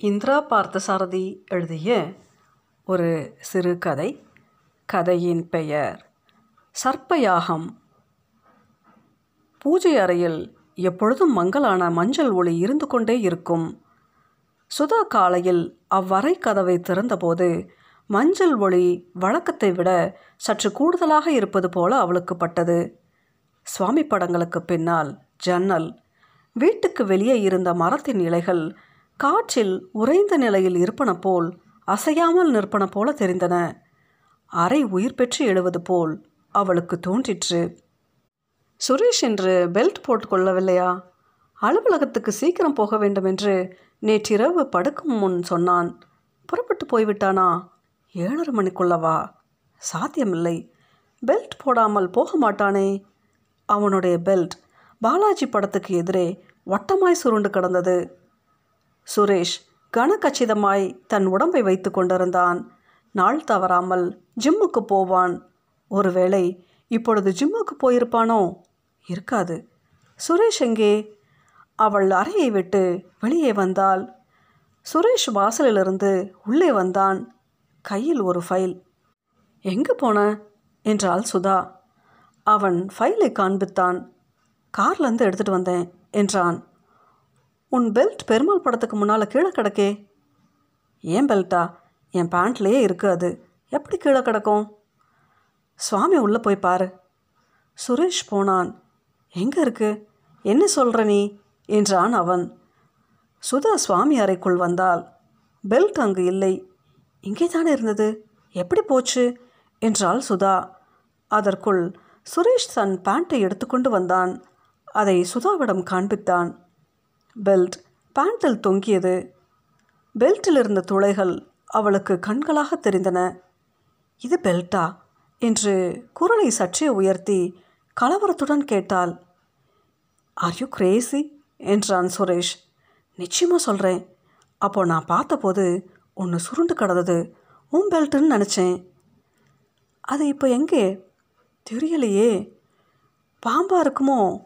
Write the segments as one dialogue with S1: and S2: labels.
S1: இந்திரா பார்த்தசாரதி எழுதிய ஒரு சிறுகதை கதையின் பெயர் சர்ப்பயாகம். பூஜை அறையில் எப்பொழுதும் மங்கலான மஞ்சள் ஒளி இருந்து கொண்டே இருக்கும். சுதா காலையில் அவ்வறை கதவை திறந்தபோது மஞ்சள் ஒளி வழக்கத்தை விட சற்று கூடுதலாக இருப்பது போல அவளுக்கு பட்டது. சுவாமி படங்களுக்கு பின்னால் ஜன்னல் வீட்டுக்கு வெளியே இருந்த மரத்தின் இலைகள் காற்றில் உறைந்த நிலையில் இருப்பன போல் அசையாமல் நிற்பன போல தெரிந்தன. அறை உயிர் பெற்று எழுவது போல் அவளுக்கு தோன்றிற்று. சுரேஷ் என்று பெல்ட் போட்டுக்கொள்ளவில்லையா? அலுவலகத்துக்கு சீக்கிரம் போக வேண்டும் என்று நேற்றிரவு படுக்கும் முன் சொன்னான். புறப்பட்டு போய்விட்டானா? ஏழரை மணிக்குள்ளவா? சாத்தியமில்லை. பெல்ட் போடாமல் போக மாட்டானே? அவனுடைய பெல்ட் பாலாஜி படத்துக்கு எதிரே வட்டமாய் சுருண்டு கிடந்தது. சுரேஷ் கனகச்சிதமாய் தன் உடம்பை வைத்து கொண்டிருந்தான். நாள் தவறாமல் ஜிம்முக்கு போவான். ஒருவேளை இப்பொழுது ஜிம்முக்கு போயிருப்பானோ? இருக்காது. சுரேஷ் எங்கே? அவள் அறையை விட்டு வெளியே வந்தாள். சுரேஷ் வாசலிலிருந்து உள்ளே வந்தான். கையில் ஒரு ஃபைல். எங்கே போன? என்றாள் சுதா. அவன் ஃபைலை காண்பித்தான். கார்லேருந்து எடுத்துகிட்டு வந்தேன் என்றான். உன் பெல்ட் பெருமாள் படத்துக்கு முன்னால் கீழே கிடக்கே. ஏன் பெல்ட்டா என் பேண்ட்லேயே இருக்குது அது. எப்படி கீழே கிடக்கும்? சுவாமி உள்ளே போய் பாரு. சுரேஷ் போனான். எங்கே இருக்கு? என்ன சொல்கிற நீ? என்றான் அவன். சுதா சுவாமி அறைக்குள் வந்தாள். பெல்ட் அங்கு இல்லை. இங்கே தானே இருந்தது? எப்படி போச்சு? என்றாள் சுதா. அதற்குள் சுரேஷ் தன் பேண்ட்டை எடுத்துக்கொண்டு வந்தான். அதை சுதாவிடம் காண்பித்தான். பெல்ட். பேண்டில் தொங்கியது. பெல்ட்டில் இருந்த துளைகள் அவளுக்கு கண்களாக தெரிந்தன. இது பெல்ட்டா? என்று குரலை சற்றே உயர்த்தி கலவரத்துடன் கேட்டாள். ஆர் யூ கிரேசி என்றான் சுரேஷ். நிச்சயமாக சொல்கிறேன் அப்போ நான் பார்த்தபோது ஒன்று சுருண்டு கிடந்தது. உன் பெல்ட்டுன்னு நினச்சேன். அது இப்போ எங்கே? தெரியலையே. பாம்பாக இருக்குமோ?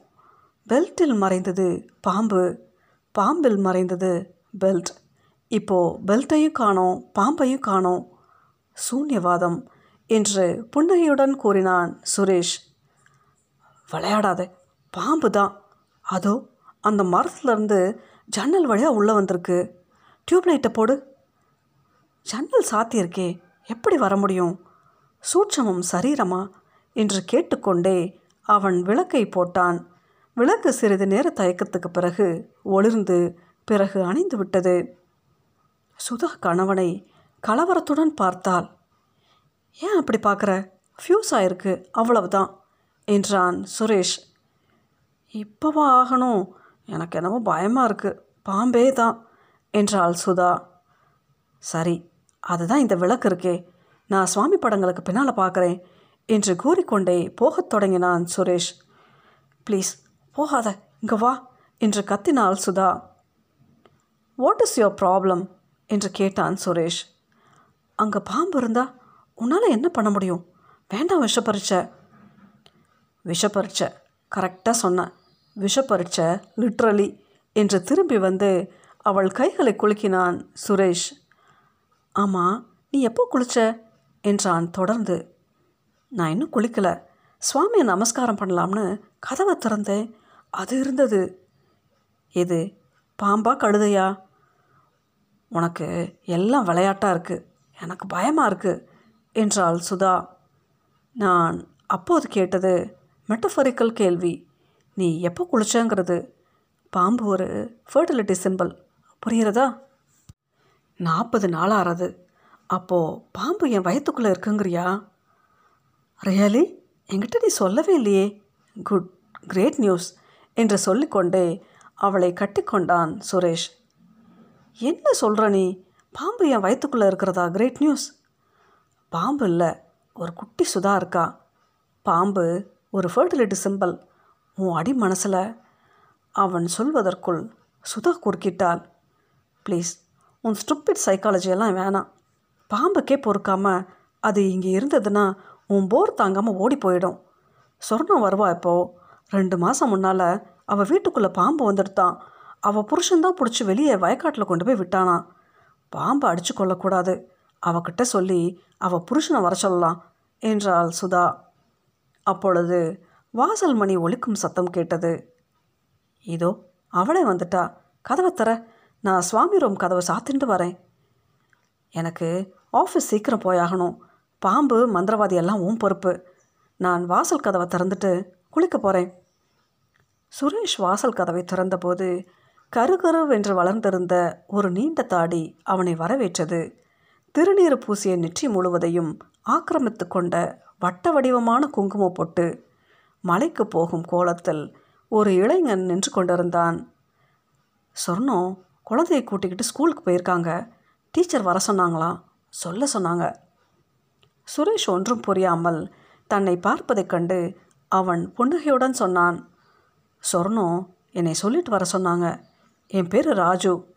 S1: பெல்ட்டில் மறைந்தது பாம்பு. பாம்பில் மறைந்தது பெல்ட். இப்போது பெல்ட்டையும் காணோம் பாம்பையும் காணோம் சூன்யவாதம் என்று புன்னகையுடன் கூறினான் சுரேஷ். விளையாடாத பாம்பு தான். அதோ அந்த மரத்துலேருந்து ஜன்னல் வழியாக உள்ளே வந்திருக்கு. டியூப்லைட்டை போடு. ஜன்னல் சாத்தியிருக்கே எப்படி வர முடியும்? சூட்சமம் சரீரமா? என்று கேட்டுக்கொண்டே அவன் விளக்கை போட்டான். விளக்கு சிறிது நேர தயக்கத்துக்கு பிறகு ஒளிர்ந்து பிறகு அணைந்து விட்டது. சுதா கணவனை கலவரத்துடன் பார்த்தாள். ஏன் அப்படி பார்க்குற? ஃப்யூஸ் ஆயிருக்கு. அவ்வளவுதான் என்றான் சுரேஷ். இப்போவா ஆகணும். எனக்கு என்னவோ பயமாக இருக்குது பாம்பே தான் என்றாள் சுதா. சரி அதுதான் இந்த விளக்கு இருக்கே. நான் சுவாமி படங்களுக்கு பின்னால் பார்க்குறேன் என்று கூறிக்கொண்டே போகத் தொடங்கினான் சுரேஷ். ப்ளீஸ் போகாத இங்கே வா என்று கத்தினாள் Sudha. What is your problem என்று கேட்டான் சுரேஷ். அங்கே பாம்பு இருந்தா உன்னால் என்ன பண்ண முடியும்? வேண்டாம் விஷப்பரீட்சை. விஷப்பரீட்சை? கரெக்டாக சொன்னேன் விஷப்பரீட்சை லிட்ரலி என்று திரும்பி வந்து அவள் கைகளை குலுக்கினான் சுரேஷ். ஆமாம் நீ எப்போ குளிச்ச? என்றான் தொடர்ந்து. நான் இன்னும் குளிக்கலை. சுவாமியை நமஸ்காரம் பண்ணலாம்னு கதவை திறந்தேன். அது இருந்தது. எது பாம்பா கழுதையா? உனக்கு எல்லாம் விளையாட்டாக இருக்குது எனக்கு பயமாக இருக்குது என்றாள் சுதா. நான் அப்போது கேட்டது மெட்டஃபரிக்கல் கேள்வி. நீ எப்போ குளிச்சங்கிறது? பாம்பு ஒரு ஃபர்டிலிட்டி சிம்பிள் புரிகிறதா? நாற்பது நாள் ஆறது அப்போது பாம்பு என் வயத்துக்குள்ளே இருக்குங்கிறியா? ரியலி? என்கிட்ட நீ சொல்லவே இல்லையே. குட் கிரேட் நியூஸ் என்று சொல்லிக்கொண்டே அவளை கட்டிக்கொண்டான் சுரேஷ். என்ன சொல்கிற நீ? பாம்பு என் வயிற்றுக்குள்ளே இருக்கிறதா? Great news. பாம்பு இல்லை ஒரு குட்டி சுதா இருக்கா. பாம்பு ஒரு ஃபர்டிலிட்டி சிம்பிள் உன் அடி மனசில். அவன் சொல்வதற்குள் சுதா குறுக்கிட்டாள். ப்ளீஸ் உன் ஸ்டூப்பிட் சைக்காலஜியெல்லாம் வேணாம். பாம்புக்கே பொறுக்காமல் அது இங்கே இருந்ததுன்னா உன் போர் தாங்காமல் ஓடி போயிடும். சொர்ணம் வருவா இப்போது ரெண்டு மாதம் முன்னால் அவள் வீட்டுக்குள்ளே பாம்பு வந்துடுத்தான். அவள் புருஷன்தான் பிடிச்சி வெளியே வயக்காட்டில் கொண்டு போய் விட்டானா. பாம்பை அடிச்சு கொள்ளக்கூடாது அவகிட்ட சொல்லி அவள் புருஷனை வர சொல்லலாம் என்றாள் சுதா. அப்பொழுது வாசல் மணி ஒழிக்கும் சத்தம் கேட்டது. இதோ அவளே வந்துட்டா. கதவை தர. நான் சுவாமி ரூம் கதவை சாத்தின்ட்டு வரேன். எனக்கு ஆஃபீஸ் சீக்கிரம் போயாகணும் பாம்பு மந்திரவாதி எல்லாம் உன் பொறுப்பு. நான் வாசல் கதவை திறந்துட்டு குளிக்க போகிறேன் சுரேஷ் வாசல் கதவை திறந்தபோது கருகருவென்று வளர்ந்திருந்த ஒரு நீண்ட தாடி அவனை வரவேற்றது. திருநீறு பூசிய நெற்றி முழுவதையும் ஆக்கிரமித்து கொண்ட வட்ட வடிவமான குங்கும பொட்டு மலைக்கு போகும் கோலத்தில் ஒரு இளைஞன் நின்று கொண்டிருந்தான். சொர்ணம் குழந்தையை கூட்டிக்கிட்டு ஸ்கூலுக்கு போயிருக்காங்க. டீச்சர் வர சொன்னாங்களாம். சொல்ல சொன்னாங்க. சுரேஷ் ஒன்றும் புரியாமல் தன்னை பார்ப்பதைக் கண்டு அவன் புன்னகையுடன் சொன்னான் சொர்ணம் என்னை சொல்லிட்டு வர சொன்னாங்க. என் பேர் ராஜு.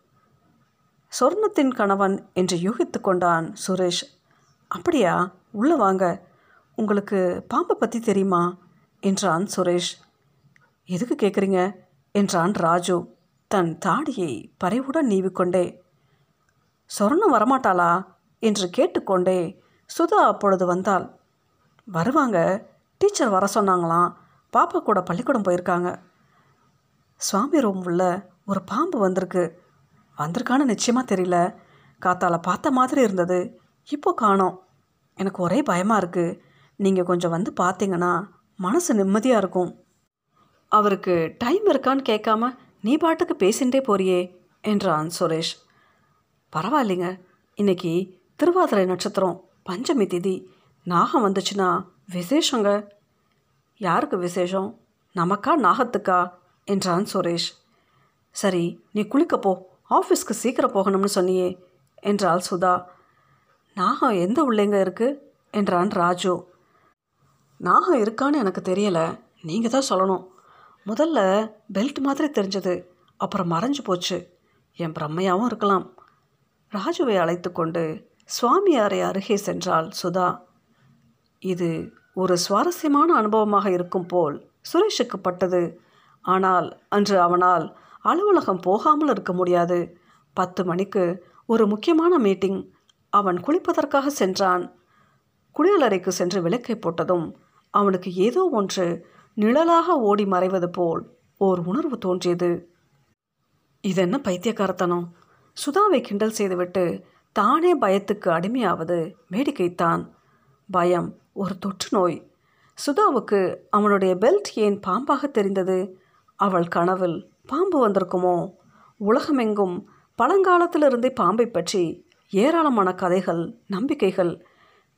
S1: சொர்ணத்தின் கணவன் என்று யூகித்து கொண்டான் சுரேஷ். அப்படியா? உள்ளே வாங்க. உங்களுக்கு பாம்பை பற்றி தெரியுமா? என்றான் சுரேஷ். எதுக்கு கேட்குறீங்க என்றான் ராஜு. தன் தாடியை பறைவுடன் நீவிக்கொண்டே. சொர்ணம் வரமாட்டாளா? என்று கேட்டுக்கொண்டே சுதா அப்பொழுது வந்தாள். வருவாங்க. டீச்சர் வர சொன்னாங்களாம். பாப்பா கூட பள்ளிக்கூடம் போயிருக்காங்க. சுவாமி ரூம் உள்ள ஒரு பாம்பு வந்திருக்கு. வந்திருக்கான்னு நிச்சயமாக தெரியல. காத்தால பார்த்த மாதிரி இருந்தது. இப்போ காணோம். எனக்கு ஒரே பயமாக இருக்குது நீங்கள் கொஞ்சம் வந்து பார்த்தீங்கன்னா மனசு நிம்மதியாக இருக்கும். அவருக்கு டைம் இருக்கான்னு கேட்காம நீ பாட்டுக்கு பேசிகிட்டே போறியே என்றான் சுரேஷ். பரவாயில்லைங்க. இன்னைக்கு திருவாதிரை நட்சத்திரம். பஞ்சமி திதி நாகம் வந்துச்சுன்னா விசேஷங்க. யாருக்கு விசேஷம்? நமக்கா நாகத்துக்கா? என்றான் சுரேஷ். சரி நீ குளிக்க போ. ஆஃபீஸ்க்கு சீக்கிரம் போகணும்னு சொன்னியே என்றாள் சுதா. நாகம் எந்த உள்ளேங்க இருக்கு? என்றான் ராஜு. நாகம் இருக்கான்னு எனக்கு தெரியலை. நீங்கள் தான் சொல்லணும். முதல்ல பெல்ட் மாதிரி தெரிஞ்சது. அப்புறம் மறைஞ்சு போச்சு. என் பிரம்மையாகவும் இருக்கலாம். ராஜுவை அழைத்து கொண்டு சுவாமியாரை அருகே சென்றாள் சுதா இது ஒரு சுவாரஸ்யமான அனுபவமாக இருக்கும் போல் சுரேஷுக்கு பட்டது. ஆனால் அன்று அவனால் அலுவலகம் போகாமல் இருக்க முடியாது. பத்து மணிக்கு ஒரு முக்கியமான மீட்டிங். அவன் குளிப்பதற்காக சென்றான். குளியலறைக்கு சென்று விளக்கை போட்டதும் அவனுக்கு ஏதோ ஒன்று நிழலாக ஓடி மறைவது போல் ஓர் உணர்வு தோன்றியது. இதென்ன பைத்தியக்காரத்தனம்? சுதாவை கிண்டல் செய்துவிட்டு தானே பயத்துக்கு அடிமையாவது வேடிக்கைத்தான் பயம் ஒரு தொற்று நோய். சுதாவுக்கு அவனுடைய பெல்ட் ஏன் பாம்பாக தெரிந்தது? அவள் கனவில் பாம்பு வந்திருக்குமோ? உலகமெங்கும் பழங்காலத்திலிருந்தே பாம்பை பற்றி ஏராளமான கதைகள் நம்பிக்கைகள்.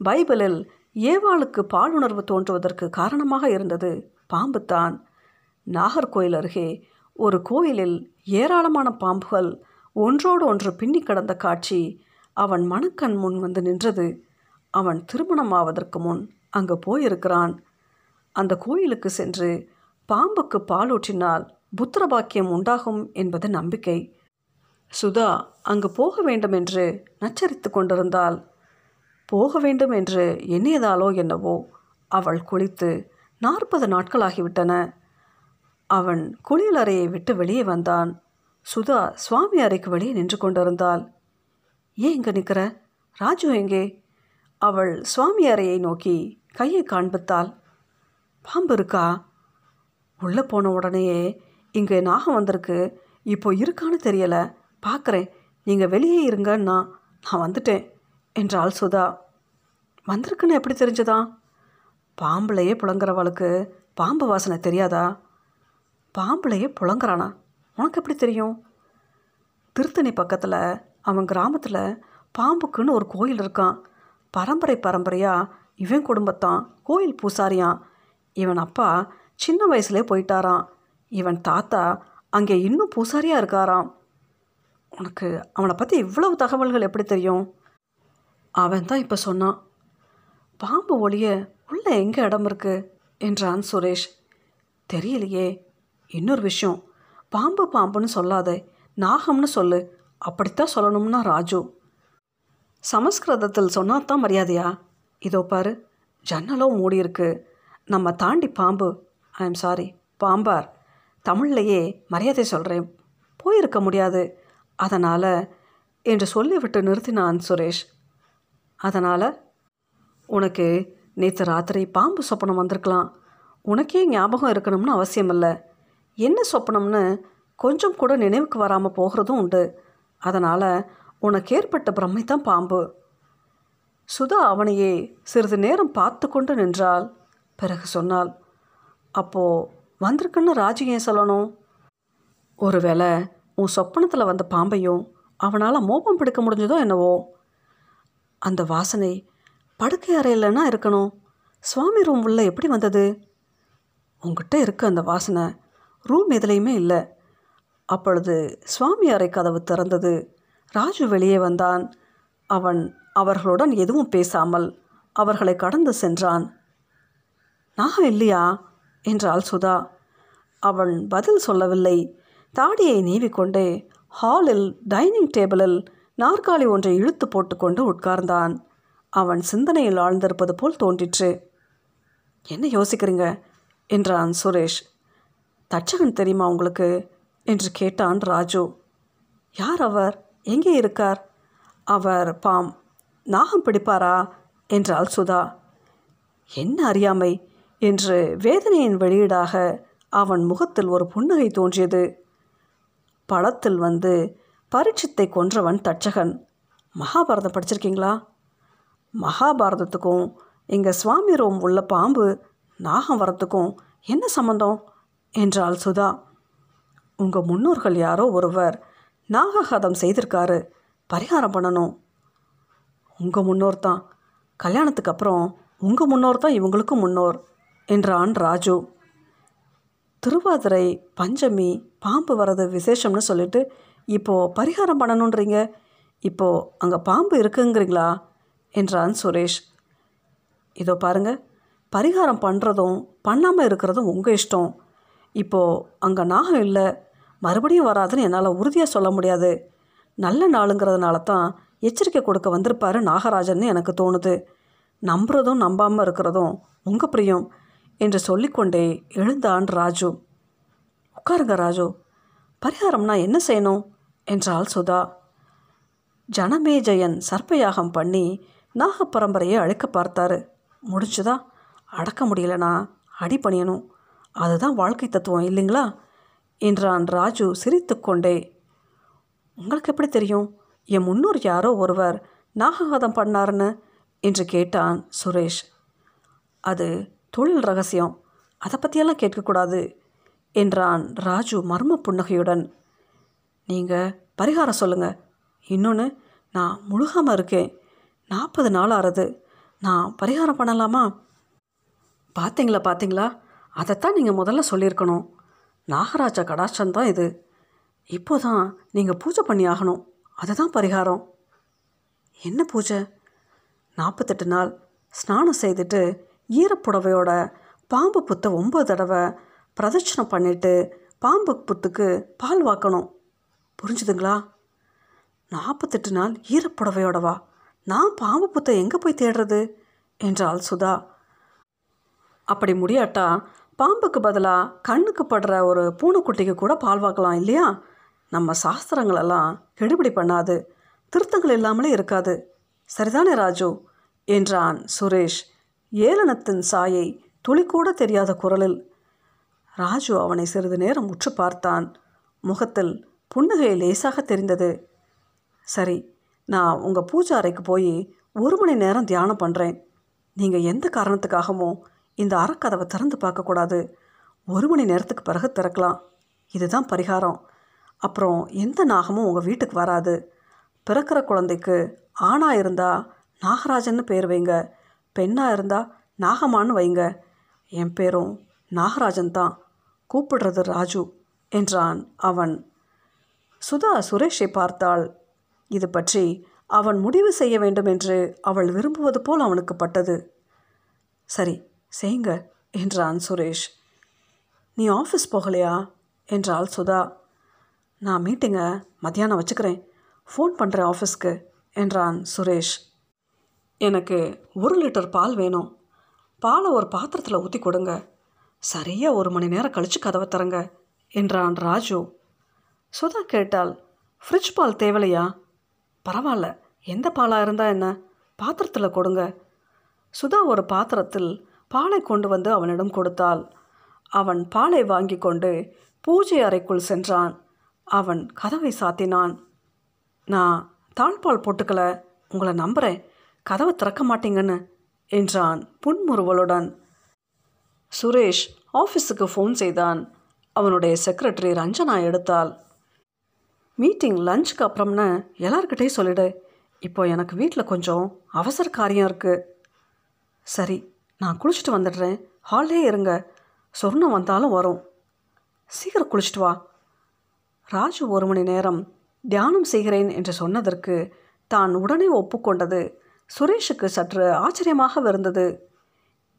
S1: பைபிளில் ஏவாளுக்கு பாலுணர்வு தோன்றுவதற்கு காரணமாக இருந்தது பாம்புத்தான். நாகர்கோயில் அருகே ஒரு கோயிலில் ஏராளமான பாம்புகள் ஒன்றோடு ஒன்று பின்னி கடந்த காட்சி அவன் மனக்கண் முன் வந்து நின்றது. அவன் திருமணமாவதற்கு முன் அங்கு போயிருக்கிறான். அந்த கோயிலுக்கு சென்று பாம்புக்கு பாலூற்றினால் புத்திரபாக்கியம் உண்டாகும் என்பது நம்பிக்கை. சுதா அங்கு போக வேண்டும் என்று நச்சரித்து கொண்டிருந்தாள். போக வேண்டும் என்று எண்ணியதாலோ என்னவோ அவள் குளித்து நாற்பது நாட்களாகிவிட்டன. அவன் குளியலறையை விட்டு வெளியே வந்தான். சுதா சுவாமி அறைக்கு வெளியே நின்று கொண்டிருந்தாள். ஏன் இங்கே நிற்கிற ராஜு எங்கே? அவள் சுவாமி அறையை நோக்கி கையை காண்பித்தாள். பாம்பு இருக்கா? உள்ளே போன உடனேயே இங்கே நாகம் வந்திருக்கு. இப்போ இருக்கான்னு தெரியலை. பார்க்குறேன் நீங்கள் வெளியே இருங்கன்னா நான் வந்துட்டேன் என்றாள் சுதா. வந்திருக்குன்னு எப்படி தெரிஞ்சதா? பாம்புலையே புழங்குறவளுக்கு பாம்பு வாசனை தெரியாதா? பாம்புலையே புழங்குறானா உனக்கு எப்படி தெரியும்? திருத்தணி பக்கத்தில் அவன் கிராமத்தில் பாம்புக்குன்னு ஒரு கோயில் இருக்கான். பரம்பரை பரம்பரையாக இவன் குடும்பத்தான் கோயில் பூசாரியான் இவன் அப்பா சின்ன வயசுலே போயிட்டாராம். இவன் தாத்தா அங்கே இன்னும் பூசாரியாக இருக்காராம். உனக்கு அவனை பற்றி இவ்வளவு தகவல்கள் எப்படி தெரியும்? அவன் தான் இப்போ சொன்னான். பாம்பு ஒளிய உள்ளே எங்கே இடம் இருக்கு? என்றான் சுரேஷ். தெரியலையே. இன்னொரு விஷயம். பாம்பு பாம்புன்னு சொல்லாதே. நாகம்னு சொல்லு. அப்படித்தான் சொல்லணும்னா ராஜு. சமஸ்கிருதத்தில் சொன்னாதான் மரியாதையா? இதோ பாரு ஜன்னலும் மூடி இருக்கு. நம்ம தாண்டி பாம்பு. ஐ எம் சாரி பாம்பார். தமிழ்லையே மரியாதை சொல்கிறேன் போயிருக்க முடியாது. அதனால் என்று சொல்லிவிட்டு நிறுத்தினான் சுரேஷ். அதனால் உனக்கு நேற்று ராத்திரி பாம்பு சொப்பனம் வந்திருக்கலாம். உனக்கே ஞாபகம் இருக்கணும்னு அவசியம் இல்லை என்ன சொப்பனம்னு கொஞ்சம் கூட நினைவுக்கு வராமல் போகிறதும் உண்டு. அதனால் உனக்கு ஏற்பட்ட பிரம்மை தான் பாம்பு. சுதா அவனையே சிறிது நேரம் பார்த்து கொண்டு நின்றாள். பிறகு சொன்னாள் அப்போது வந்திருக்குன்னு ராஜு ஏன் சொல்லணும்? ஒருவேளை உன் சொப்பனத்தில் வந்த பாம்பையும் அவனால் மோபம் பிடிக்க முடிஞ்சதோ என்னவோ? அந்த வாசனை படுக்கை அறையிலனா இருக்கணும்? சுவாமி ரூம் உள்ளே எப்படி வந்தது? உங்ககிட்ட இருக்கு அந்த வாசனை. ரூம் எதுலேயுமே இல்லை. அப்பொழுது சுவாமி அறை கதவு திறந்தது. ராஜு வெளியே வந்தான். அவன் அவர்களுடன் எதுவும் பேசாமல் அவர்களை கடந்து சென்றான். நாகம் இல்லையா? என்றாள் சுதா. அவன் பதில் சொல்லவில்லை. தாடியை நீவிக்கொண்டே ஹாலில் டைனிங் டேபிளில் நாற்காலி ஒன்றை இழுத்து போட்டுக்கொண்டு உட்கார்ந்தான். அவன் சிந்தனையில் ஆழ்ந்திருப்பது போல் தோன்றிற்று. என்ன யோசிக்கிறீங்க? என்றான் சுரேஷ். தச்சகன் தெரியுமா உங்களுக்கு? என்று கேட்டான் ராஜு. யார் அவர்? எங்கே இருக்கார்? அவர் பாம் நாகம் பிடிப்பாரா? என்றாள் சுதா. என்ன அறியாமை? என்று வேதனையின் வெளியீடாக அவன் முகத்தில் ஒரு புன்னகை தோன்றியது. படத்தில் வந்து பரீட்சத்தை கொன்றவன் தட்சகன். மகாபாரதம் படிச்சிருக்கீங்களா? மகாபாரதத்துக்கும் எங்கள் சுவாமி ரோம் உள்ள பாம்பு நாகம் வரத்துக்கும் என்ன சம்மந்தம் என்றாள் சுதா. உங்கள் முன்னோர்கள் யாரோ ஒருவர் நாகஹதம் செய்திருக்காரு. பரிகாரம் பண்ணணும். உங்கள் முன்னோர் தான். கல்யாணத்துக்கு அப்புறம் உங்கள் முன்னோர் தான் இவங்களுக்கும் முன்னோர் என்றான் ராஜு. திருவாதிரை பஞ்சமி பாம்பு வர்றது விசேஷம்னு சொல்லிட்டு இப்போது பரிகாரம் பண்ணணுன்றீங்க இப்போது அங்கே பாம்பு இருக்குங்கிறீங்களா? என்றான் சுரேஷ். இதோ பாருங்க. பரிகாரம் பண்ணுறதும் பண்ணாமல் இருக்கிறதும் உங்கள் இஷ்டம். இப்போது அங்கே நாகம் இல்லை. மறுபடியும் வராதுன்னு என்னால் உறுதியாக சொல்ல முடியாது. நல்ல நாளுங்கிறதுனால தான் எச்சரிக்கை கொடுக்க வந்திருப்பாரு நாகராஜன்னு எனக்கு தோணுது. நம்புறதும் நம்பாமல் இருக்கிறதும் உங்கள் பிரியம் என்று சொல்லிக்கொண்டே எழுந்தான் ராஜு. உட்காருங்க ராஜு. பரிகாரம்னா என்ன செய்யணும்? என்றாள் சுதா. ஜனமேஜயன் சர்ப்பயாகம் பண்ணி நாகப்பரம்பரையை அழைக்க பார்த்தாரு. முடிஞ்சுதா? அடக்க முடியலனா அடி பண்ணியணும் அதுதான் வாழ்க்கை தத்துவம் இல்லைங்களா? என்றான் ராஜு சிரித்துக்கொண்டே. உங்களுக்கு எப்படி தெரியும்? என் முன்னோர் யாரோ ஒருவர் நாககாதம் பண்ணாருன்னு? என்று கேட்டான் சுரேஷ். அது தொழில் ரகசியம். அதை பற்றியெல்லாம் கேட்கக்கூடாது என்றான் ராஜு மர்ம புன்னகையுடன். நீங்கள் பரிகாரம் சொல்லுங்கள் இன்னொன்று நான் முழுகாமல் இருக்கேன். நாற்பது நாள் ஆறுது. நான் பரிகாரம் பண்ணலாமா? பார்த்தீங்களா பார்த்தீங்களா? அதைத்தான் நீங்கள் முதல்ல சொல்லியிருக்கணும். நாகராஜா கடாட்சம் தான் இது. இப்போ தான் நீங்கள் பூஜை பண்ணி ஆகணும். அதுதான் பரிகாரம். என்ன பூஜை? நாற்பத்தெட்டு நாள் ஸ்நானம் செய்துட்டு ஈரப்புடவையோட பாம்பு புத்தை ஒம்பது தடவை பிரதட்சணம் பண்ணிட்டு பாம்பு புத்துக்கு பால் வாக்கணும். புரிஞ்சுதுங்களா? நாற்பத்தெட்டு நாள் ஈரப்புடவையோடவா நான் பாம்பு புத்தை எங்கே போய் தேடுறது? என்றாள் சுதா. அப்படி முடியாட்டா பாம்புக்கு பதிலாக கண்ணுக்கு படுற ஒரு பூனைக்குட்டிக்கு கூட பால் வாக்கலாம் இல்லையா? நம்ம சாஸ்திரங்களெல்லாம் கெடுபிடி பண்ணாது. திருத்தங்கள் இல்லாமலே இருக்காது. சரிதானே ராஜு? என்றான் சுரேஷ் ஏளனத்தின் சாயை துளிக்கூட தெரியாத குரலில். ராஜு அவனை சிறிது நேரம் உற்று பார்த்தான். முகத்தில் புன்னகை லேசாக தெரிந்தது. சரி நான் உங்கள் பூஜா அறைக்கு போய் ஒரு மணி நேரம் தியானம் பண்ணுறேன் நீங்கள் எந்த காரணத்துக்காகவும் இந்த அறக்கதவை திறந்து பார்க்கக்கூடாது ஒரு மணி நேரத்துக்கு பிறகு திறக்கலாம். இதுதான் பரிகாரம். அப்புறம் எந்த நாகமும் உங்கள் வீட்டுக்கு வராது. பிறக்கிற குழந்தைக்கு ஆணாக இருந்தால் நாகராஜன்னு பேர் வைங்க. பெண்ணாக இருந்தால் நாகமான்னு வைங்க. என் பேரும் நாகராஜன் தான். கூப்பிடுறது ராஜு என்றான் அவன். சுதா சுரேஷை பார்த்தாள். இது பற்றி அவன் முடிவு செய்ய வேண்டும் என்று அவள் விரும்புவது போல் அவனுக்கு பட்டது. சரி செய்யுங்க என்றான் சுரேஷ். நீ ஆஃபீஸ் போகலையா? என்றாள் சுதா. நான் மீட்டிங்கை மத்தியானம் வச்சுக்கிறேன். ஃபோன் பண்ணுறேன் ஆஃபீஸ்க்கு என்றான் சுரேஷ். எனக்கு ஒரு லிட்டர் பால் வேணும். பாலை ஒரு பாத்திரத்தில் ஊற்றி கொடுங்க. சரியாக ஒரு மணி நேரம் கழித்து கதவை தரங்க என்றான் ராஜு. சுதா கேட்டால் ஃப்ரிட்ஜ் பால் தேவலையா? பரவாயில்ல. எந்த பாலாக இருந்தால் என்ன? பாத்திரத்தில் கொடுங்க. சுதா ஒரு பாத்திரத்தில் பாலை கொண்டு வந்து அவனிடம் கொடுத்தாள். அவன் பாலை வாங்கி கொண்டு பூஜை அறைக்குள் சென்றான். அவன் கதவை சாத்தினான். நான் தாழ்பால் போட்டுக்கல. உங்களை நம்புகிறேன் கதவை திறக்க மாட்டீங்கன்னு என்றான் புன்முறுவலுடன். சுரேஷ் ஆஃபீஸுக்கு ஃபோன் செய்தான். அவனுடைய செக்ரட்டரி ரஞ்சனா எடுத்தாள். மீட்டிங் லஞ்சுக்கு அப்புறம்னு எல்லார்கிட்டையும் சொல்லிடு. இப்போ எனக்கு வீட்டில் கொஞ்சம் அவசர காரியம் இருக்குது சரி. நான் குளிச்சுட்டு வந்துடுறேன். ஹால்லே இருங்க. சொர்ணம் வந்தாலும் வரும். சீக்கிரம் குளிச்சுட்டு வா. ராஜு ஒரு மணி நேரம் தியானம் செய்கிறேன் என்று சொன்னதற்கு தான் உடனே ஒப்புக்கொண்டது. சுரேஷுக்கு சற்று ஆச்சரியமாக இருந்தது.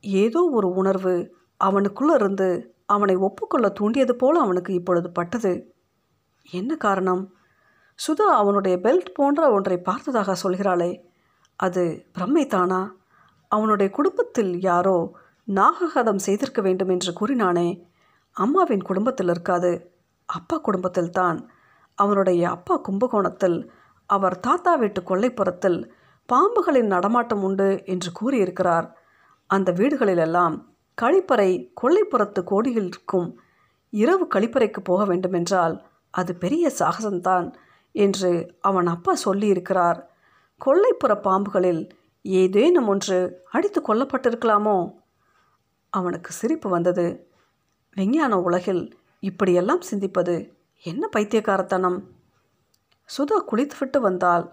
S1: ஏதோ ஒரு உணர்வு அவனுக்குள்ள இருந்து அவனை ஒப்புக்கொள்ள தூண்டியது போல அவனுக்கு இப்பொழுது பட்டது. என்ன காரணம்? சுதா அவனுடைய பெல்ட் போன்ற ஒன்றை பார்த்ததாக சொல்கிறாளே. அது பிரம்மைத்தானா? அவனுடைய குடும்பத்தில் யாரோ நாககதம் செய்திருக்க வேண்டும் என்று கூறினானே அம்மாவின் குடும்பத்தில் இருக்காது அப்பா குடும்பத்தில் தான். அவனுடைய அப்பா கும்பகோணத்தில் அவர் தாத்தா வீட்டு கொல்லைப்புறத்தில் பாம்புகளின் நடமாட்டம் உண்டு என்று கூறியிருக்கிறார். அந்த வீடுகளிலெல்லாம் கழிப்பறை கொல்லைப்புறத்து கோடியில் இருக்கும் இரவு கழிப்பறைக்கு போக வேண்டுமென்றால் அது பெரிய சாகசம்தான் என்று அவன் அப்பா சொல்லியிருக்கிறார். கொல்லைப்புற பாம்புகளில் ஏதேனும் ஒன்று அடித்து கொல்லப்பட்டிருக்கலாமோ? அவனுக்கு சிரிப்பு வந்தது. விஞ்ஞான உலகில் இப்படியெல்லாம் சிந்திப்பது என்ன பைத்தியக்காரத்தனம்? சுதா குளித்துவிட்டு வந்தாள்.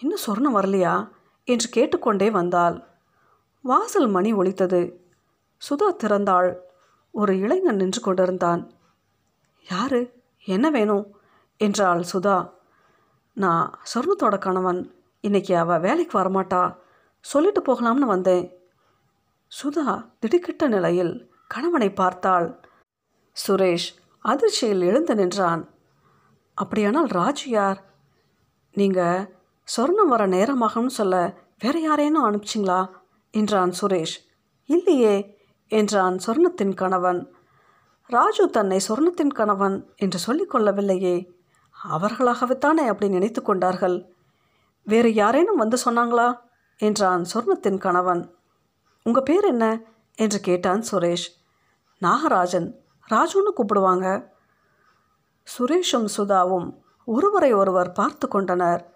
S1: இன்னும் சொர்ணம் வரலையா? என்று கேட்டுக்கொண்டே வந்தாள். வாசல் மணி ஒலித்தது. சுதா திறந்தாள். ஒரு இளைஞன் நின்று கொண்டிருந்தான். யாரு? என்ன வேணும்? என்றாள் சுதா. நான் சொர்ணத்தோட கணவன். இன்றைக்கி அவள் வேலைக்கு வரமாட்டா. சொல்லிட்டு போகலாம்னு வந்தேன். சுதா திடுக்கிட்ட நிலையில் கணவனை பார்த்தாள். சுரேஷ் அதிர்ச்சியில் எழுந்து நின்றான். அப்படியானால் ராஜு யார்? நீங்கள் சொர்ணம் வர நேரமாகும்னு சொல்ல வேற யாரேனும் அனுப்பிச்சிங்களா? என்றான் சுரேஷ். இல்லையே என்றான் சொர்ணத்தின் கணவன். ராஜு தன்னை சொர்ணத்தின் கணவன் என்று சொல்லிக் கொள்ளவில்லையே. அவர்களாகவேத்தானே அப்படி நினைத்து கொண்டார்கள்? வேறு யாரேனும் வந்து சொன்னாங்களா? என்றான் சொர்ணத்தின் கணவன். உங்கள் பேர் என்ன? என்று கேட்டான் சுரேஷ். நாகராஜன். ராஜுன்னு கூப்பிடுவாங்க. சுரேஷும் சுதாவும் ஒருவரை ஒருவர் பார்த்து கொண்டனர்.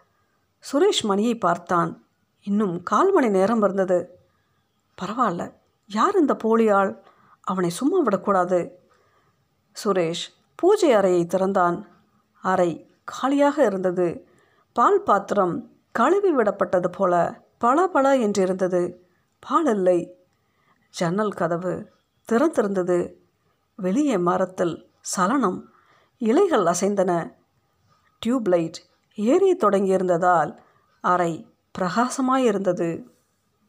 S1: சுரேஷ் மணியை பார்த்தான். இன்னும் கால் மணி நேரம் இருந்தது. பரவாயில்ல யார் இந்த போலியாள்? அவனை சும்மா விடக்கூடாது. சுரேஷ் பூஜை அறையை திறந்தான். அறை காலியாக இருந்தது. பால் பாத்திரம் கழுவி விடப்பட்டது போல பல பல என்றிருந்தது. பால் இல்லை ஜன்னல் கதவு திறந்திருந்தது. வெளியே மரத்தில் சலனம். இலைகள் அசைந்தன. டியூப்லைட் ஏறி தொடங்கியிருந்ததால் அறை பிரகாசமாயிருந்தது.